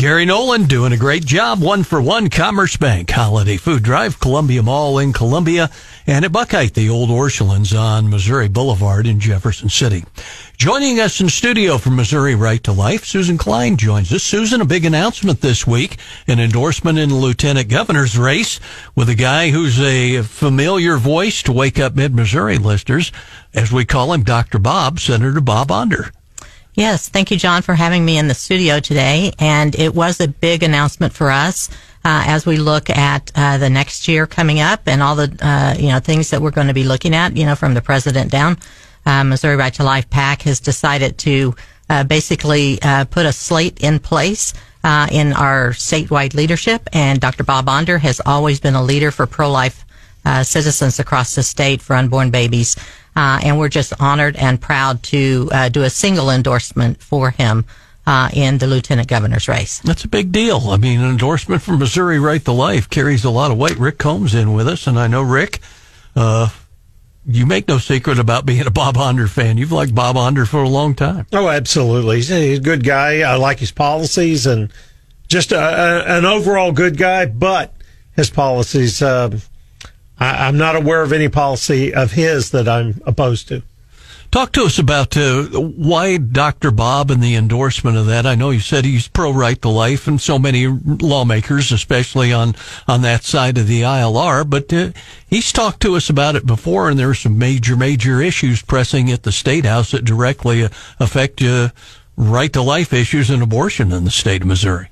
Gary Nolan doing a great job. One for one Commerce Bank Holiday Food Drive, Columbia Mall in Columbia, and at Buchheit, the old Orschelns on Missouri Boulevard in Jefferson City. Joining us in studio from Missouri Right to Life, Susan Klein joins us. Susan, a big announcement this week, an endorsement in the lieutenant governor's race with a guy who's a familiar voice to Wake Up Mid Missouri listeners, as we call him, Dr. Bob, Senator Bob Onder. Yes, thank you, John, for having me in the studio today. And it was a big announcement for us uh, as we look at uh, the next year coming up and all the uh, you know things that we're going to be looking at. You know, from the president down, uh, Missouri Right to Life PAC has decided to uh, basically uh, put a slate in place. in our statewide leadership, and Dr. Bob Onder has always been a leader for pro-life citizens across the state for unborn babies. Uh, and we're just honored and proud to uh, do a single endorsement for him uh, in the lieutenant governor's race. That's a big deal. I mean, an endorsement from Missouri Right to Life carries a lot of weight. Rick Combs in with us, and I know Rick. Uh, you make no secret about being a Bob Onder fan. You've liked Bob Onder for a long time. Oh, absolutely. He's a good guy. I like his policies and just a, a, an overall good guy, but his policies uh, I, am not aware of any policy of his that I'm opposed to. Talk to us about uh, why Dr. Bob and the endorsement of that. I know you said he's pro right to life, and so many lawmakers, especially on on that side of the aisle, are. But uh, he's talked to us about it before, and there are some major, major issues pressing at the state house that directly uh, affect uh, right to life issues and abortion in the state of Missouri.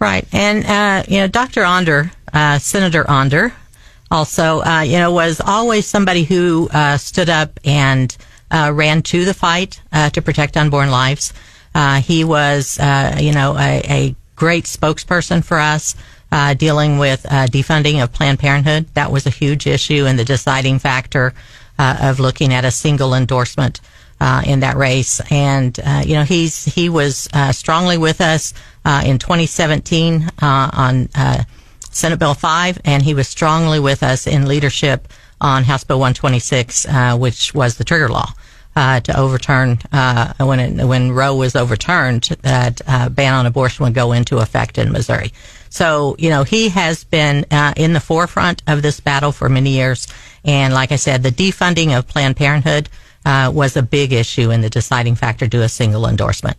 Right, and uh, you know, Dr. Onder, uh, Senator Onder, also, uh, you know, was always somebody who uh, stood up and uh, ran to the fight uh, to protect unborn lives. Uh, he was, uh, you know, a, a, great spokesperson for us. dealing with defunding of Planned Parenthood, that was a huge issue and the deciding factor of looking at a single endorsement in that race. And you know, he's he was strongly with us in 2017 on Senate Bill 5, and he was strongly with us in leadership on House Bill 126, uh, which was the trigger law. Uh, to overturn uh, when it, when Roe was overturned, that uh, ban on abortion would go into effect in Missouri. So you know he has been uh, in the forefront of this battle for many years, and like I said, the defunding of Planned Parenthood uh, was a big issue in the deciding factor to a single endorsement.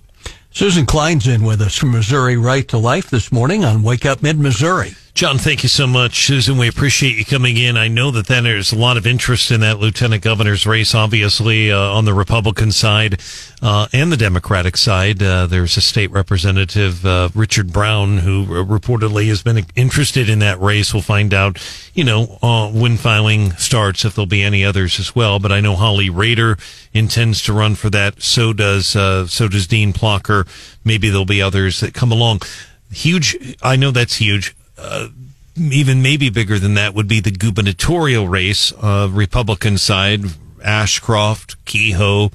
Susan Klein's in with us from Missouri Right to Life this morning on Wake Up Mid Missouri. John, thank you so much. Susan, we appreciate you coming in. I know that there's a lot of interest in that lieutenant governor's race, obviously, uh, on the Republican side uh, and the Democratic side. Uh, there's a state representative, uh, Richard Brown, who reportedly has been interested in that race. We'll find out, you know, uh, when filing starts, if there'll be any others as well. But I know Holly Rehder intends to run for that. So does, uh, so does Dean Plocher. Maybe there'll be others that come along huge. I know that's huge even maybe bigger than that would be the gubernatorial race, uh, Republican side, Ashcroft, Kehoe,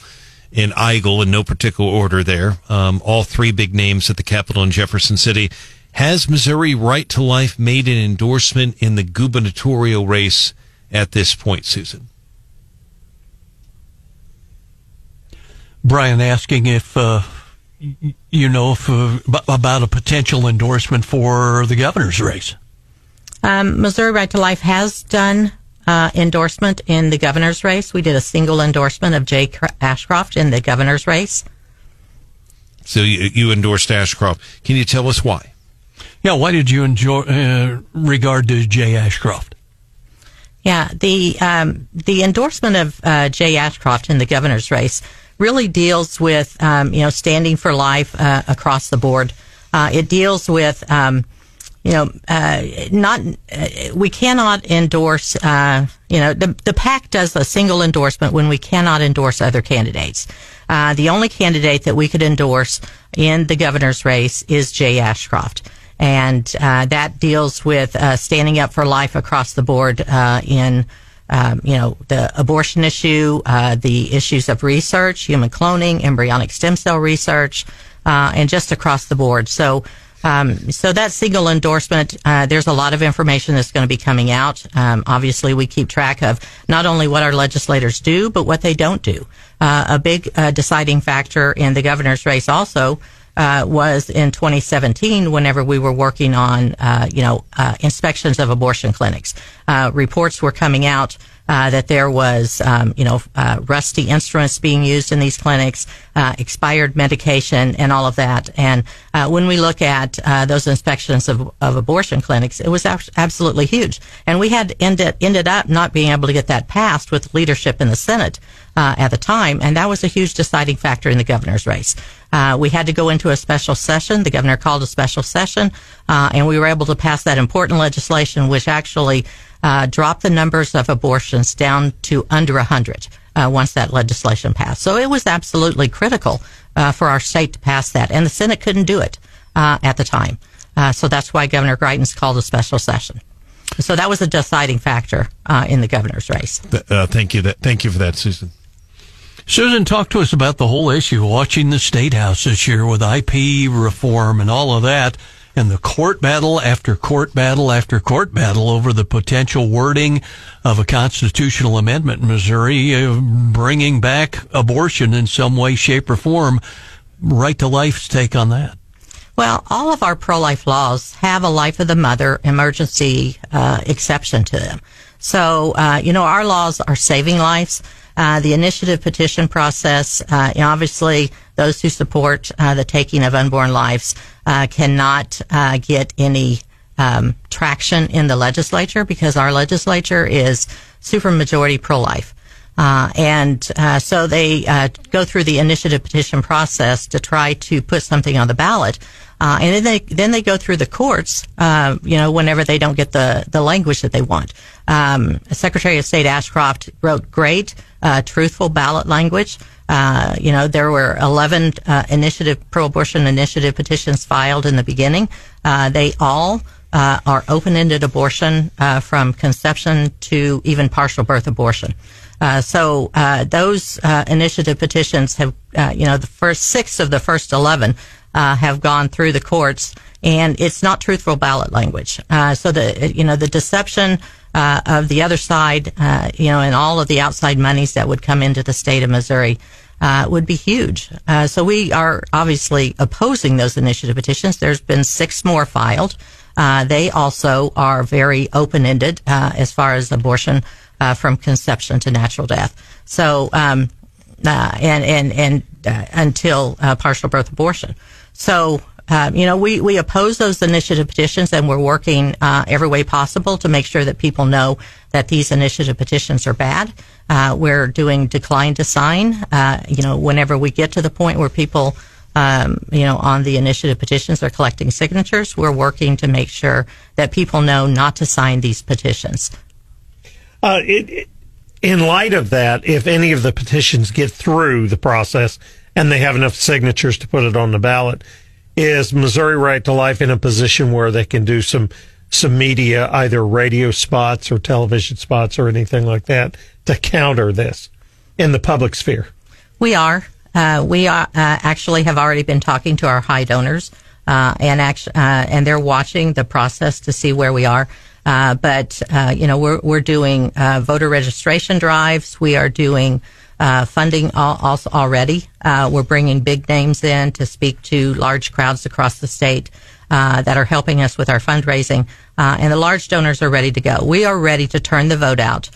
and Eigel in no particular order there. Um, all three big names at the Capitol in Jefferson City. Has Missouri Right to Life made an endorsement in the gubernatorial race at this point, Susan? Brian asking if uh, you know, if, uh, about a potential endorsement for the governor's race? Um, Missouri Right to Life has done uh, endorsement in the governor's race. We did a single endorsement of Jay Ashcroft in the governor's race. So you, you endorsed Ashcroft. Can you tell us why? Yeah, why did you enjoy uh, regard to Jay Ashcroft? Yeah, the um, the endorsement of uh, Jay Ashcroft in the governor's race really deals with, um, you know, standing for life uh, across the board. Uh, it deals with, um, you know, uh, not, uh, we cannot endorse, uh, you know, the, the PAC does a single endorsement when we cannot endorse other candidates. Uh, the only candidate that we could endorse in the governor's race is Jay Ashcroft. And that deals with standing up for life across the board in um, you know, the abortion issue, uh, the issues of research, human cloning, embryonic stem cell research, uh, and just across the board. So, um, so that single endorsement, uh, there's a lot of information that's going to be coming out. Um, obviously, we keep track of not only what our legislators do, but what they don't do. Uh, a big uh, deciding factor in the governor's race also uh, was in 2017 whenever we were working on, uh, you know, uh, inspections of abortion clinics. Uh, reports were coming out uh, that there was, um, you know, uh, rusty instruments being used in these clinics, uh, expired medication, and all of that. And uh, when we look at uh, those inspections of, of abortion clinics, it was absolutely huge. And we had ended ended up not being able to get that passed with leadership in the Senate at the time, and that was a huge deciding factor in the governor's race. Uh, we had to go into a special session. The governor called a special session, uh, and we were able to pass that important legislation, which actually uh, dropped the numbers of abortions down to under 100 uh, once that legislation passed. So it was absolutely critical uh, for our state to pass that, and the Senate couldn't do it uh, at the time. so that's why Governor Greitens called a special session. So that was a deciding factor in the governor's race. thank you. That, thank you for that, Susan. Susan, talk to us about the whole issue watching the state house this year with IP reform and all of that, and the court battle after court battle after court battle over the potential wording of a constitutional amendment in Missouri, uh, bringing back abortion in some way, shape, or form. Right to life's take on that. Well, all of our pro life laws have a life of the mother emergency uh, exception to them. So, uh, you know, our laws are saving lives. Uh, the initiative petition process, uh, obviously, those who support uh, the taking of unborn lives uh, cannot uh, get any um, traction in the legislature because our legislature is supermajority pro-life. Uh, and uh, so they uh, go through the initiative petition process to try to put something on the ballot. Uh, and then they then they go through the courts, uh, you know, whenever they don't get the, the language that they want. Um, Secretary of State Ashcroft wrote great, uh, truthful ballot language. you know, there were 11 initiative pro-abortion initiative petitions filed in the beginning. they all are open-ended abortion from conception to even partial birth abortion. Uh, so uh, those uh, initiative petitions have, uh, you know, the first six of the first eleven uh, have gone through the courts, and it's not truthful ballot language. So the, you know, the deception of the other side, you know, and all of the outside monies that would come into the state of Missouri. would be huge. so we are obviously opposing those initiative petitions. There's been six more filed. they also are very open-ended as far as abortion uh, from conception to natural death. So, um, uh, and and and uh, until uh, partial birth abortion. So, um, you know, we we oppose those initiative petitions, and we're working uh, every way possible to make sure that people know that these initiative petitions are bad. Uh, we're doing decline to sign. you know, whenever we get to the point where people um, you know, on the initiative petitions are collecting signatures. We're working to make sure that people know not to sign these petitions. Uh, it, in light of that, if any of the petitions get through the process and they have enough signatures to put it on the ballot, is Missouri Right to Life in a position where they can do some some media, either radio spots or television spots or anything like that, to counter this in the public sphere? We are. Uh, we are, uh, actually have already been talking to our high donors, uh, and act- uh, and they're watching the process to see where we are. Uh, but uh, you know, we're we're doing uh, voter registration drives. We are doing uh, funding also already. Uh, we're bringing big names in to speak to large crowds across the state that are helping us with our fundraising. and the large donors are ready to go. We are ready to turn the vote out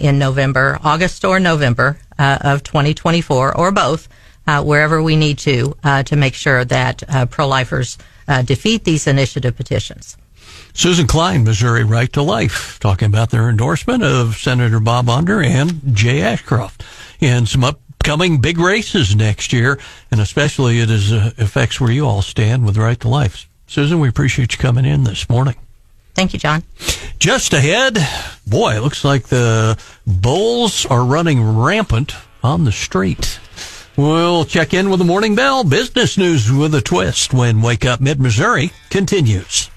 in November, August or November of 2024, or both. wherever we need to to make sure that pro-lifers defeat these initiative petitions. Susan Klein, Missouri Right to Life, talking about their endorsement of Senator Bob Onder and Jay Ashcroft in some upcoming big races next year, and especially it is, uh, affects where you all stand with Right to Life. Susan, we appreciate you coming in this morning. Thank you, John. Just ahead, boy, it looks like the bulls are running rampant on the street. We'll check in with the morning bell. Business news with a twist when Wake Up Mid Missouri continues.